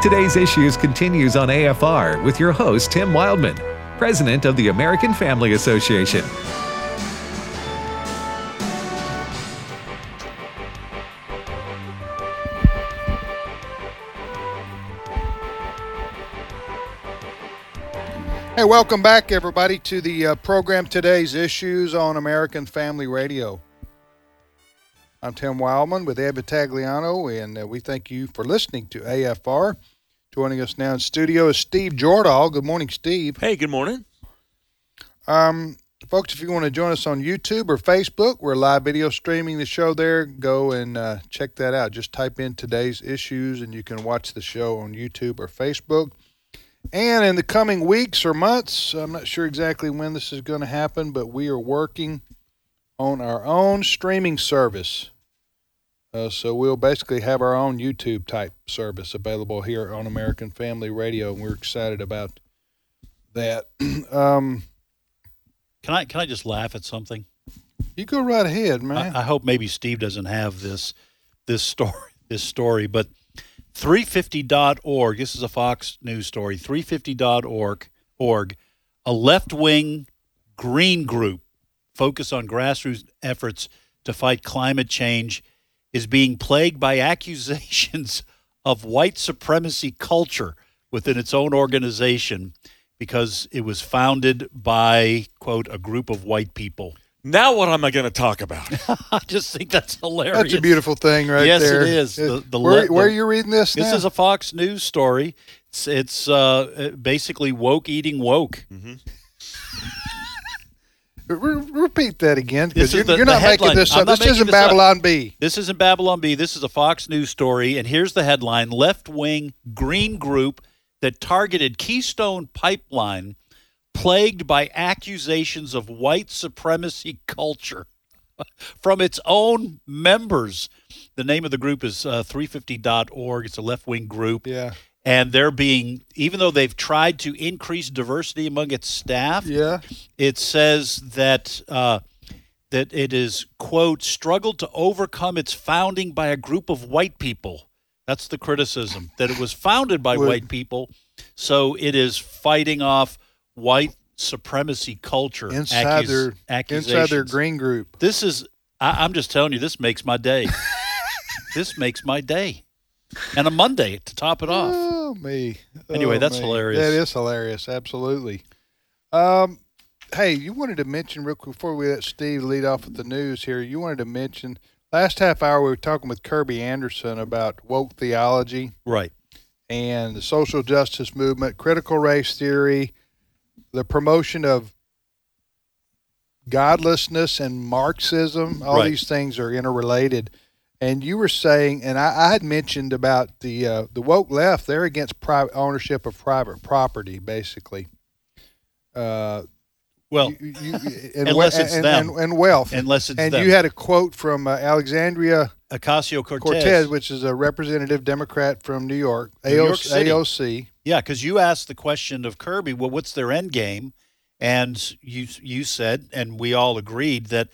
Today's Issues continues on AFR with your host, Tim Wildman, President of the American Family Association. Hey, welcome back, everybody, to the uh, program Today's Issues on American Family Radio. I'm Tim Wildman with Ed Vitagliano, and uh, we thank you for listening to AFR. Joining us now in studio is Steve Jordahl. Good morning, Steve. Hey, good morning. Um, folks, if you want to join us on YouTube or Facebook, we're live video streaming the show there. Go and uh, check that out. Just type in today's issues, and you can watch the show on YouTube or Facebook. And in the coming weeks or months, I'm not sure exactly when this is going to happen, but we are working on our own streaming service. Uh, so we'll basically have our own YouTube type service available here on American Family Radio, and we're excited about that. um, Can I can I just laugh at something? you go right ahead, man. I, I hope maybe Steve doesn't have this this story this story, but 350.org. This is a Fox News story. 350.org. Org, a left wing green group focused on grassroots efforts to fight climate change is being plagued by accusations of white supremacy culture within its own organization because it was founded by quote a group of white people. Now, what am I going to talk about? I just think that's hilarious. That's a beautiful thing, right Yes, it there. is. The- the where, le- where the- are you reading this? This now? is a Fox News story. It's, it's uh, basically woke eating woke. Re- repeat that again because you're, the- you're the not making this up. This isn't this up. Babylon Bee. This isn't Babylon Bee. This is a Fox News story. And here's the headline Left wing green group that targeted Keystone Pipeline plagued by accusations of white supremacy culture from its own members. The name of the group is uh, 350.org. It's a left wing group. Yeah. And they're being, even though they've tried to increase diversity among its staff, Yeah. it says that uh, that it is quote struggled to overcome its founding by a group of white people. That's the criticism that it was founded by white people, so it is fighting off white supremacy culture Inside accus- their inside their green group. This is I, I'm just telling you, this makes my day. this makes my day, and a Monday to top it off. Oh me. Anyway, Oh, that's me. hilarious. That is hilarious. Absolutely. Um, hey, you wanted to mention real quick before we let Steve lead off with the news here. You wanted to mention last half hour we were talking with Kirby Anderson about woke theology Right. and the social justice movement, critical race theory, the promotion of godlessness and Marxism. All Right. these things are interrelated. And you were saying, and I, I had mentioned about the uh, the woke left. They're against private ownership of private property, basically. Uh, Well, you, you, and, Unless we- it's and, them. and, and wealth. unless it's and them. you had a quote from uh, Alexandria Ocasio Cortez. Which is a representative Democrat from New York, New York AOC, City. AOC. Yeah, because you asked the question of Kirby, well, what's their end game? And you you said, and we all agreed that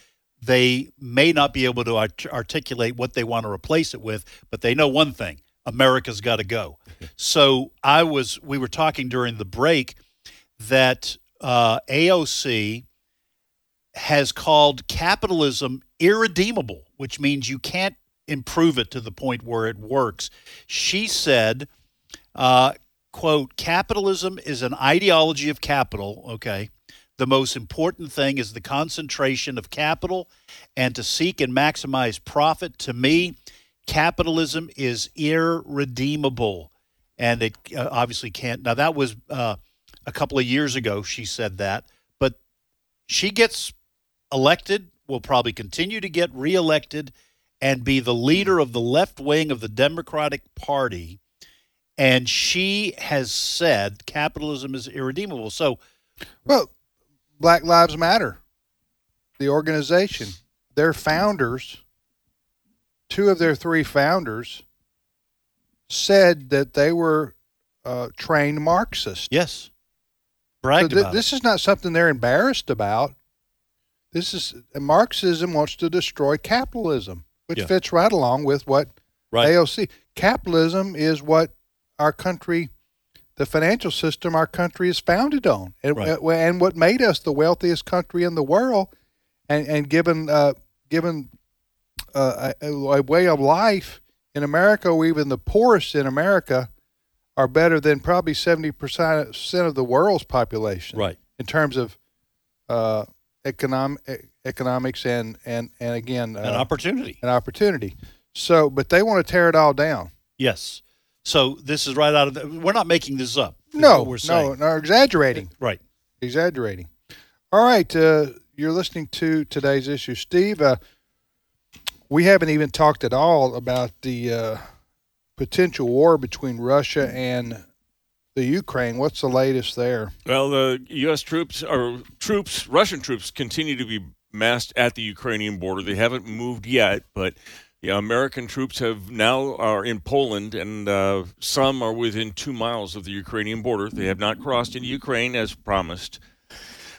they may not be able to art- articulate what they want to replace it with, but they know one thing: America's got to go. so I was, we were talking during the break that uh, AOC has called capitalism irredeemable, which means you can't improve it to the point where it works. She said. Uh, quote, capitalism is an ideology of capital, okay? The most important thing is the concentration of capital and to seek and maximize profit. To me, capitalism is irredeemable and it uh, obviously can't. Now, that was uh, a couple of years ago, she said that, but she gets elected, will probably continue to get reelected and be the leader of the left wing of the Democratic Party and she has said capitalism is irredeemable. So, Well, Black Lives Matter, the organization, their founders, two of their three founders, said that they were uh, trained Marxists. yes, So bragged th- about this is not something they're embarrassed about. This is Marxism wants to destroy capitalism, which Yeah. fits right along with what. Right. AOC. Capitalism is what our country, the financial system our country is founded on, and, Right. uh, and what made us the wealthiest country in the world, and and given uh, given uh, a, a way of life in America, or even the poorest in America, are better than probably seventy percent of the world's population Right. in terms of uh, economic economics and and and again uh, An opportunity. an opportunity. So, but they want to tear it all down. Yes. So this is right out of the. We're not making this up. No, we're no, no, exaggerating, Right. exaggerating. All right, uh, you're listening to today's issue, Steve. Uh, we haven't even talked at all about the uh, potential war between Russia and the Ukraine. What's the latest there? Well, the U.S. troops or troops, Russian troops, continue to be massed at the Ukrainian border. They haven't moved yet, but yeah, American troops have now are in Poland, and uh, some are within two miles of the Ukrainian border. They have not crossed into Ukraine as promised.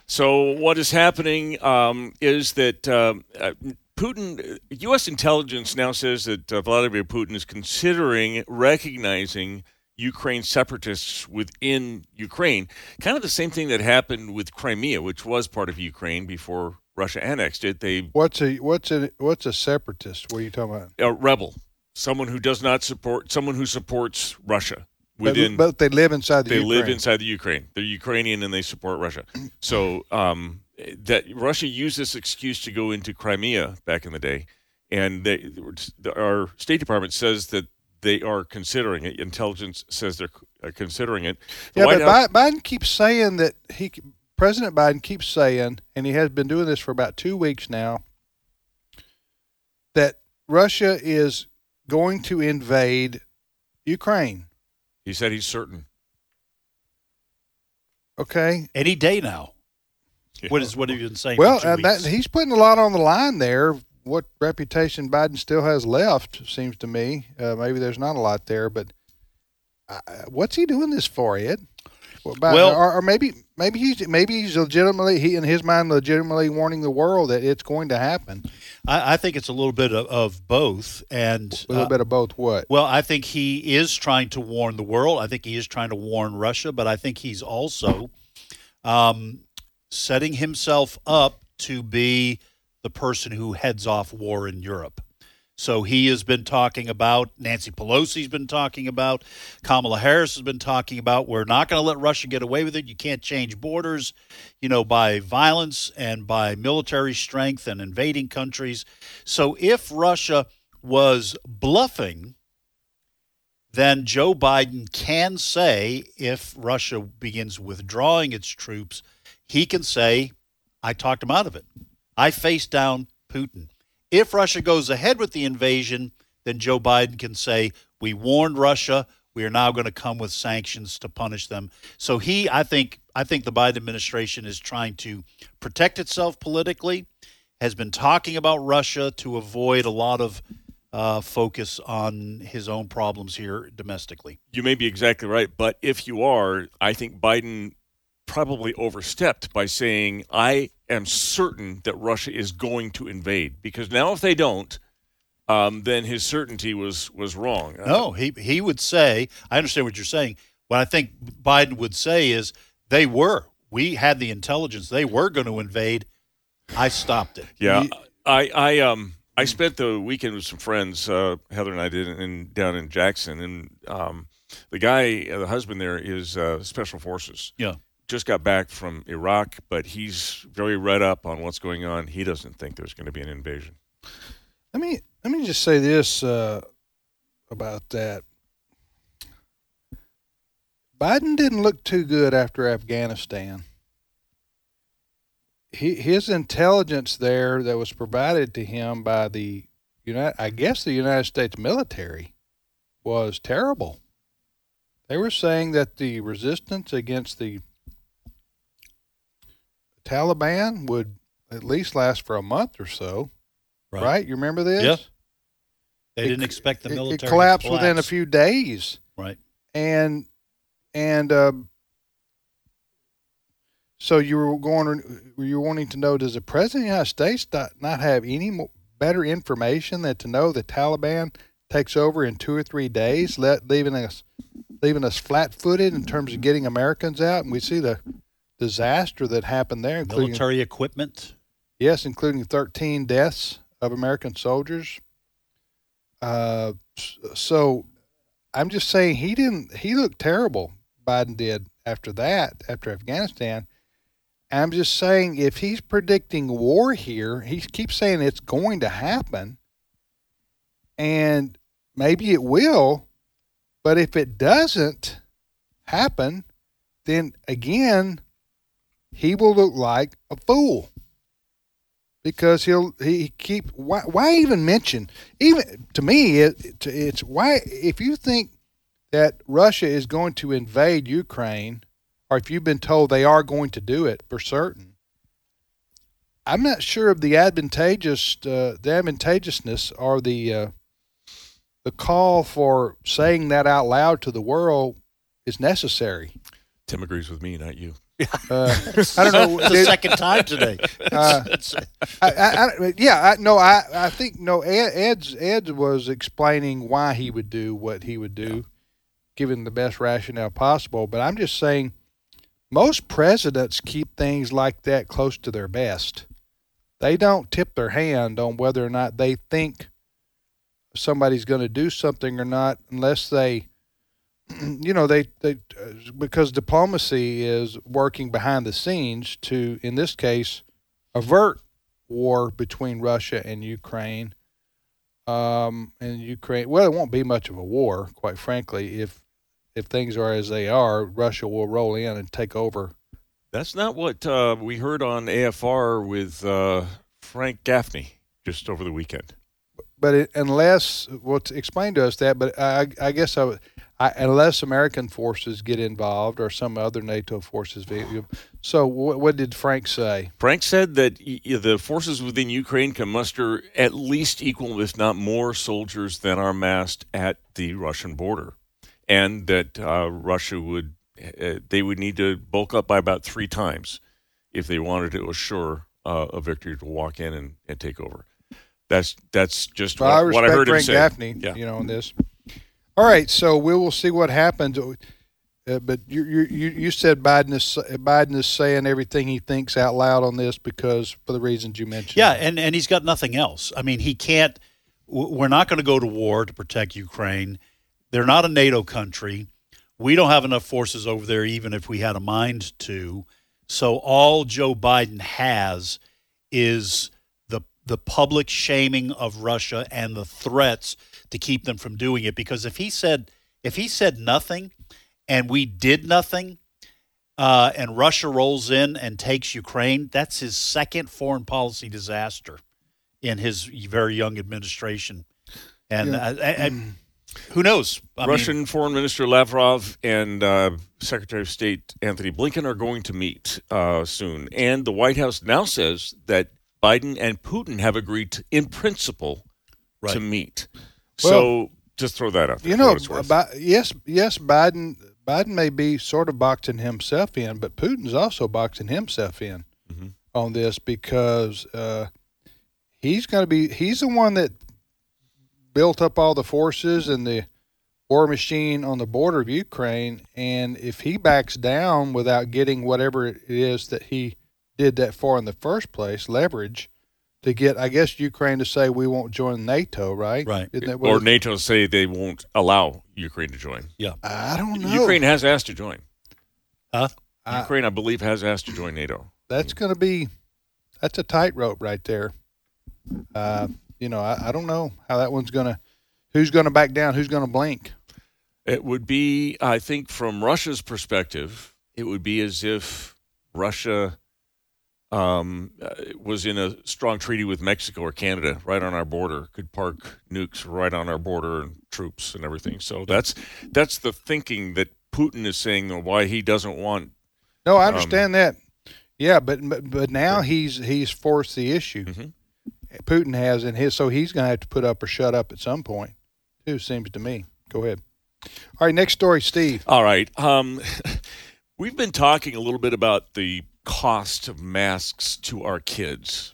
So what is happening um, is that uh, uh, Putin, U.S. intelligence now says that uh, Vladimir Putin is considering recognizing Ukraine separatists within Ukraine. Kind of the same thing that happened with Crimea, which was part of Ukraine before Russia annexed it. They What's a what's a what's a separatist? What are you talking about? a rebel, someone who does not support, someone who supports Russia within. but, they live inside the they Ukraine. live inside the Ukraine. They're Ukrainian and they support Russia. So um, that Russia used this excuse to go into Crimea back in the day, and they, our State Department says that they are considering it. Intelligence says they're uh, considering it. The Yeah, White but House- Biden keeps saying that he, President Biden keeps saying, and he has been doing this for about two weeks now, that Russia is going to invade Ukraine. he said he's certain. Okay. Any day now. What is what have you been saying? Well, for and that, he's putting a lot on the line there. What reputation Biden still has left, seems to me. Uh, maybe there's not a lot there, but uh, what's he doing this for, Ed? Well- or, or maybe maybe he's maybe he's legitimately he in his mind legitimately warning the world that it's going to happen. I, I think it's a little bit of, of both, and A little uh, bit of both. What? Well, I think he is trying to warn the world. I think he is trying to warn Russia, but I think he's also um, setting himself up to be the person who heads off war in Europe. So he has been talking about, Nancy Pelosi's been talking about, Kamala Harris has been talking about, we're not going to let Russia get away with it. You can't change borders, you know, by violence and by military strength and invading countries. So if Russia was bluffing, then Joe Biden can say, if Russia begins withdrawing its troops, he can say, I talked him out of it. I faced down Putin. If Russia goes ahead with the invasion, then Joe Biden can say, We warned Russia. We are now going to come with sanctions to punish them. So he, I think, I think the Biden administration is trying to protect itself politically, has been talking about Russia to avoid a lot of uh, focus on his own problems here domestically. You may be exactly right, but if you are, I think Biden probably overstepped by saying, I am certain that Russia is going to invade. Because now, if they don't, um, then his certainty was, was wrong. Uh, No, he he would say, I understand what you're saying. What I think Biden would say is they were. We had the intelligence. They were going to invade. I stopped it. Yeah, I, I, um, I spent the weekend with some friends. Uh, Heather and I did, in down in Jackson, and um, the guy, uh, the husband there, is uh, special forces. Yeah. Just got back from Iraq, but he's very read up on what's going on. He doesn't think there's going to be an invasion. Let me let me just say this uh, about that. Biden didn't look too good after Afghanistan. He, his intelligence there that was provided to him by the United, I guess the United States military, was terrible. They were saying that the resistance against the Taliban would at least last for a month or so. Right? You remember this? Yeah. They It didn't expect the military. It to collapsed within a few days, Right. and and um, so you were going, you were wanting to know: Does the president of the United States not, not have any mo better information than to know the Taliban takes over in two or three days, let, leaving us leaving us flat-footed in terms of getting Americans out, and we see the disaster that happened there, including Military equipment. yes, including 13 deaths of American soldiers. Uh, so I'm just saying he didn't. He looked terrible. Biden did after that, after Afghanistan. I'm just saying if he's predicting war here, he keeps saying it's going to happen, and maybe it will. But if it doesn't happen, then again, he will look like a fool because he'll he keep why, why even mention even to me it, it's why if you think that Russia is going to invade Ukraine or if you've been told they are going to do it for certain I'm not sure of the advantageous uh, the advantageousness or the uh, the call for saying that out loud to the world is necessary Tim agrees with me, not you. Uh, I don't know It's the did- second time today. Uh, I, I, I, yeah, I, no, I, I think no. Ed, Ed's Ed was explaining why he would do what he would do, given the best rationale possible. But I'm just saying, most presidents keep things like that close to their best. They don't tip their hand on whether or not they think somebody's going to do something or not, unless they, you know, they they because diplomacy is working behind the scenes to, in this case, avert war between Russia and Ukraine. Um, and Ukraine, well, it won't be much of a war, quite frankly. If if things are as they are, Russia will roll in and take over. That's not what uh, we heard on AFR with uh, Frank Gaffney just over the weekend. But it, unless, well, explain to us that, but I, I guess I, I, unless American forces get involved or some other NATO forces. So, what, what did Frank say? Frank said that the forces within Ukraine can muster at least equal, if not more, soldiers than are massed at the Russian border, and that uh, Russia would uh, they would need to bulk up by about three times if they wanted to assure uh, a victory to walk in and, and take over. That's that's just Well, I what, what I heard Frank him say. Gaffney, Yeah. you know, on this. All right, so we will see what happens. Uh, but you, you you you said Biden is Biden is saying everything he thinks out loud on this because for the reasons you mentioned. Yeah, and, and he's got nothing else. I mean, he can't. We're not going to go to war to protect Ukraine. They're not a NATO country. We don't have enough forces over there, even if we had a mind to. So all Joe Biden has is the the public shaming of Russia and the threats to keep them from doing it. Because if he said if he said nothing, and we did nothing, uh, and Russia rolls in and takes Ukraine, that's his second foreign policy disaster in his very young administration. And Yeah. I, I, I, who knows? I mean, Russian Foreign Minister Lavrov and uh, Secretary of State Antony Blinken are going to meet uh, soon. And the White House now says that Biden and Putin have agreed to, in principle to meet. Well, so just throw that out there. you know, what it's worth. Bi- yes, yes, Biden Biden may be sort of boxing himself in, but Putin's also boxing himself in Mhm. on this because uh, he's going to be he's the one that built up all the forces and the war machine on the border of Ukraine, and if he backs down without getting whatever it is that he did that for in the first place, leverage to get, I guess, Ukraine to say we won't join NATO, right? Right. Isn't that what or NATO say they won't allow Ukraine to join. Yeah. I don't know. Ukraine has asked to join. Huh? I- Ukraine, I believe, has asked to join NATO. that's going to be that's a tightrope right there. Uh, you know, I, I don't know how that one's going to who's going to back down, who's going to blink. It would be, I think, from Russia's perspective, it would be as if Russia um, uh, was in a strong treaty with Mexico or Canada right on our border, could park nukes right on our border and troops and everything. So that's that's the thinking that Putin is saying that why he doesn't want. No, I Um, understand that. Yeah, but but, but now he's he's forced the issue. Mhm. Putin has in his, so he's going to have to put up or shut up at some point. Too seems to me. Go ahead. All right, next story, Steve. All right, um, we've been talking a little bit about the cost of masks to our kids.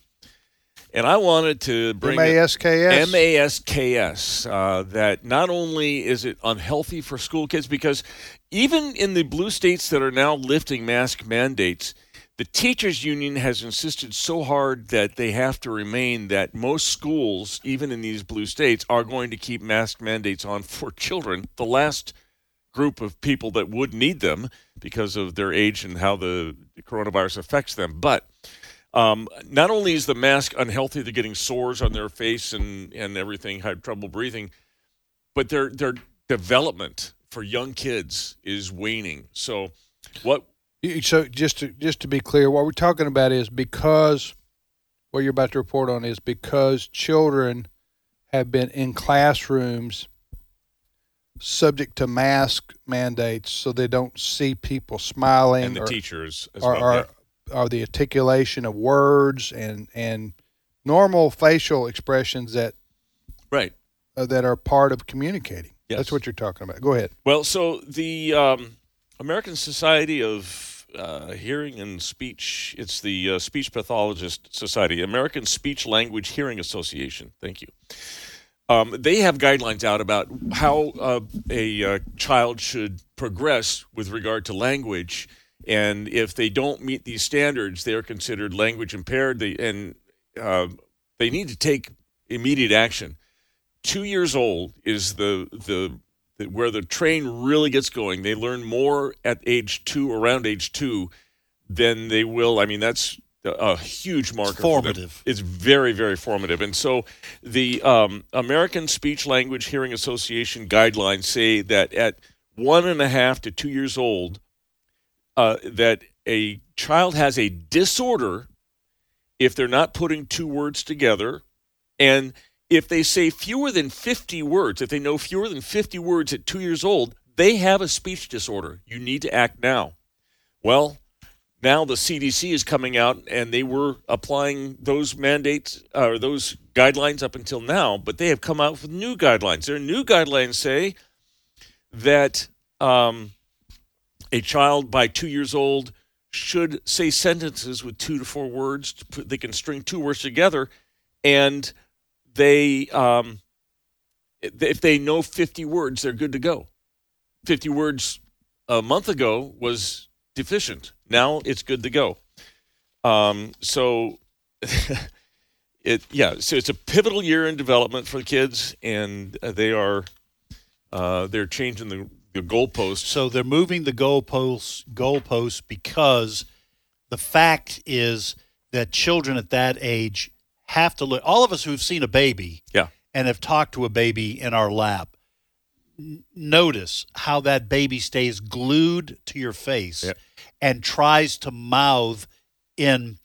And I wanted to bring M-A-S-K-S? M-A-S-K-S. Uh, that not only is it unhealthy for school kids, because even in the blue states that are now lifting mask mandates, the teachers union has insisted so hard that they have to remain that most schools, even in these blue states, are going to keep mask mandates on for children. The last group of people that would need them because of their age and how the coronavirus affects them. But um, not only is the mask unhealthy, they're getting sores on their face and, and everything, have trouble breathing, but their their development for young kids is waning. So, what? So just to just to be clear, what we're talking about is because what you're about to report on is because children have been in classrooms subject to mask mandates, so they don't see people smiling And the or, teachers as or, well. or, yeah. or the articulation of words and and normal facial expressions that Right. uh, that are part of communicating. Yes. That's what you're talking about. Go ahead. Well, so the um, American Society of uh, Hearing and Speech, it's the uh, Speech Pathologist Society, American Speech Language Hearing Association. Thank you. Um, they have guidelines out about how uh, a uh, child should progress with regard to language. And if they don't meet these standards, they're considered language impaired. They, and uh, they need to take immediate action. Two years old is the, the the where the train really gets going. They learn more at age two, around age two, than they will. I mean, that's a- huge marker. for them. formative. It's very, very formative. And so, the um, American Speech Language Hearing Association guidelines say that at one and a half to two years old, uh, that a child has a disorder if they're not putting two words together, and if they say fewer than 50 words, if they know fewer than 50 words at two years old, they have a speech disorder. You need to act now. Well, now the CDC is coming out and they were applying those mandates or those guidelines up until now, but they have come out with new guidelines. Their new guidelines say that um, a child by two years old should say sentences with two to four words. They can string two words together, and they um, if they know 50 words, they're good to go. 50 words a month ago was deficient. Now it's good to go. Um, so it yeah, so it's a pivotal year in development for the kids, and uh, they are uh, they're changing the the goalposts. So they're moving the goalposts goalposts because the fact is that children at that age have to look. All of us who've seen a baby Yeah. and have talked to a baby in our lap notice how that baby stays glued to your face Yep. and tries to mouth in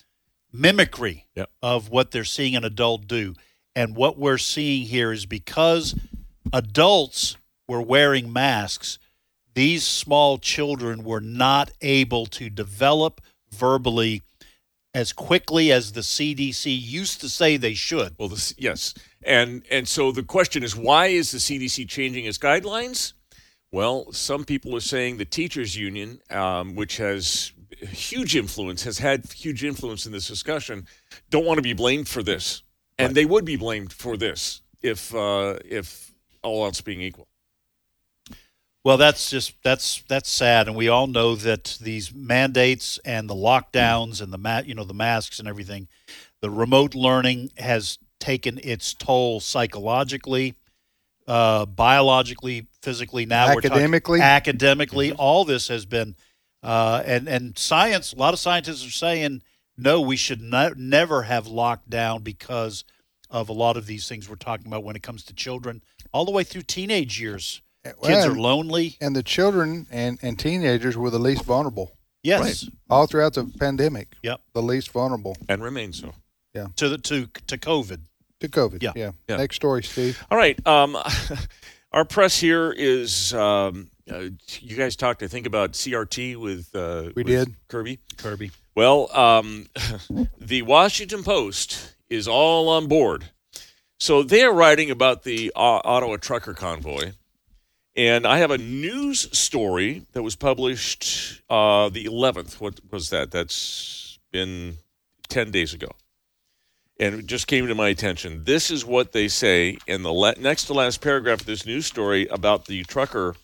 mimicry Yep. of what they're seeing an adult do. And what we're seeing here is because adults were wearing masks, these small children were not able to develop verbally as quickly as the CDC used to say they should. Well, this, yes, and and so the question is, why is the CDC changing its guidelines? Well, some people are saying the teachers' union, um, which has huge influence, has had huge influence in this discussion, don't want to be blamed for this, and they would be blamed for this if uh, if all else being equal. Well, that's just that's that's sad, and we all know that these mandates and the lockdowns and the ma- you know the masks and everything, the remote learning has taken its toll psychologically, uh, biologically, physically. Now we're Academically? talking academically. All this has been, uh, and and science. A lot of scientists are saying no, we should not, never have locked down because of a lot of these things we're talking about when it comes to children, all the way through teenage years. Kids Well, are lonely. and the children and, and teenagers were the least vulnerable Yes, all throughout the pandemic. Yep. The least vulnerable And remain so. Yeah, to the to to COVID. to COVID. Yeah. Yeah. Yeah. Next story, Steve. All right. Um, our press here is. Um, uh, you guys talked, I think, about CRT with. Uh, We with did. Kirby. Kirby. Well, um, the Washington Post is all on board. So they're writing about the uh, Ottawa trucker convoy. And I have a news story that was published uh, the 11th. What was that? That's been 10 days ago. and it just came to my attention. This is what they say in the la- next to last paragraph of this news story about the trucker.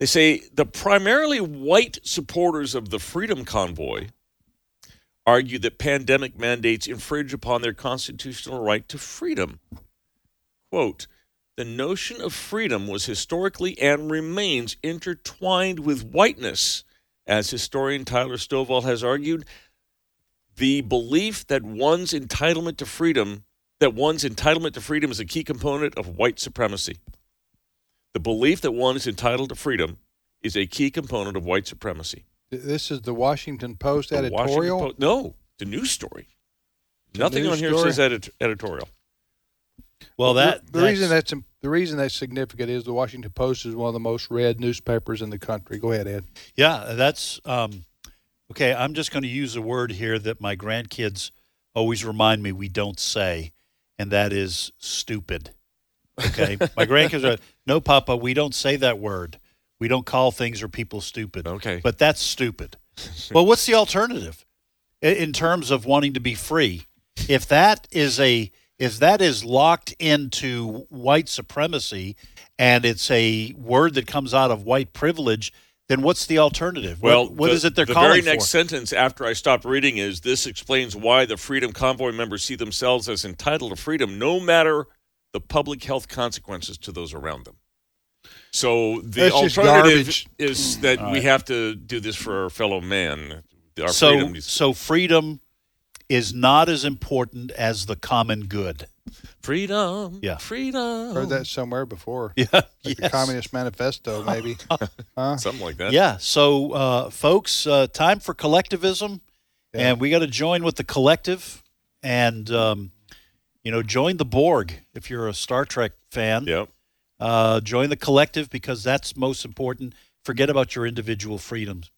They say the primarily white supporters of the Freedom Convoy argue that pandemic mandates infringe upon their constitutional right to freedom. Quote, the notion of freedom was historically and remains intertwined with whiteness. As historian Tyler Stovall has argued, the belief that one's entitlement to freedom that one's entitlement to freedom is a key component of white supremacy. The belief that one is entitled to freedom is a key component of white supremacy. This is the Washington Post The Washington editorial. Po- no, the news story. The Nothing news on here story? says edit- editorial. Well, that the reason that's the reason that's significant is the Washington Post is one of the most read newspapers in the country. Go ahead, Ed. Yeah, that's um, okay. I'm just going to use a word here that my grandkids always remind me we don't say, and that is stupid. Okay, my grandkids are no, Papa, we don't say that word. We don't call things or people stupid. Okay. but that's stupid. well, what's the alternative in terms of wanting to be free? If that is a if that is locked into white supremacy and it's a word that comes out of white privilege, then what's the alternative? Well, what the, is it they're calling? the calling very for? next sentence after I stopped reading is this explains why the Freedom Convoy members see themselves as entitled to freedom, no matter the public health consequences to those around them. So the That's alternative is that we have to do this for our fellow man. Our so, freedom so freedom is not as important as the common good. freedom. Yeah. freedom. Heard that somewhere before. Yeah, Like the. Communist Manifesto, maybe. huh? Something like that. Yeah. So, uh, folks, uh, time for collectivism, Yeah. and we got to join with the collective, and um, you know, join the Borg if you're a Star Trek fan. Yep. Uh, join the collective because that's most important. Forget about your individual freedoms.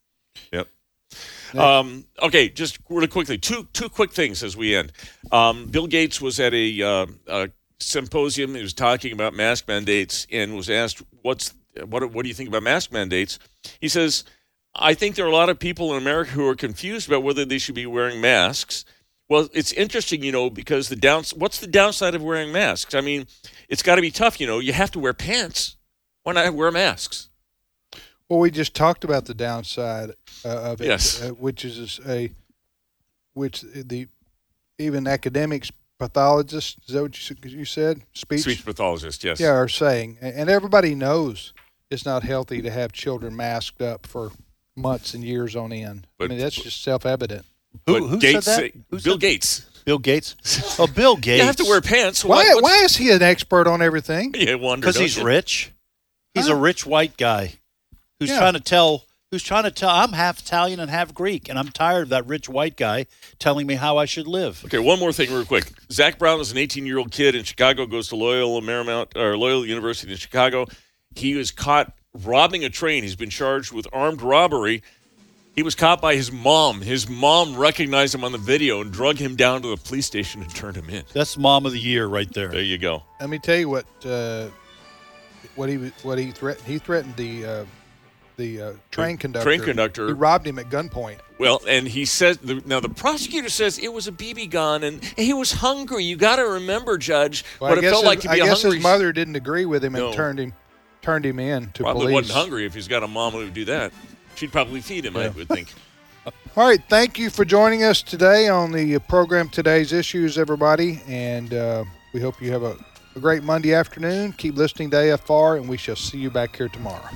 Yep. Um, okay, just really quickly, two two quick things as we end. Um, Bill Gates was at a, uh, a symposium. He was talking about mask mandates and was asked, "What's what? What do you think about mask mandates?" He says, "I think there are a lot of people in America who are confused about whether they should be wearing masks." Well, it's interesting, you know, because the downs. What's the downside of wearing masks? I mean, it's got to be tough. You know, you have to wear pants. Why not wear masks? Well, we just talked about the downside uh, of it, Yes. uh, which is a which the even academics, pathologists, is that what you, you said? Speech, Speech pathologist, yes. yeah, are saying, and everybody knows it's not healthy to have children masked up for months and years on end. But- I mean, that's just self-evident. Who, who Gates said that? say- Who Bill said- Gates. Bill Gates. Oh, Bill Gates. You have to wear pants. Why? What- Why is he an expert on everything? You wonder, Because he's you? rich. He's Huh? a rich white guy who's Yeah. trying to tell. Who's trying to tell? I'm half Italian and half Greek, and I'm tired of that rich white guy telling me how I should live. Okay, one more thing, real quick. Zach Brown is an 18-year-old kid in Chicago. Goes to Loyola Marymount or Loyola University in Chicago. He was caught robbing a train. He's been charged with armed robbery. He was caught by his mom. His mom recognized him on the video and drug him down to the police station and turned him in. That's mom of the year right there. There you go. Let me tell you what uh, what he what he threatened. He threatened the uh, the uh, train conductor. train conductor. He robbed him at gunpoint. Well, and he says the, now the prosecutor says it was a BB gun and he was hungry. You got to remember, Judge, Well, what I it felt his, like to I be a guess hungry. his mother didn't agree with him and No. turned him turned him in to probably police. wasn't hungry if he's got a mom who would do that. She'd probably feed him, I would think. All right, thank you for joining us today on the program. Today's issues, everybody, and uh, we hope you have a, a great Monday afternoon. Keep listening to AFR, and we shall see you back here tomorrow.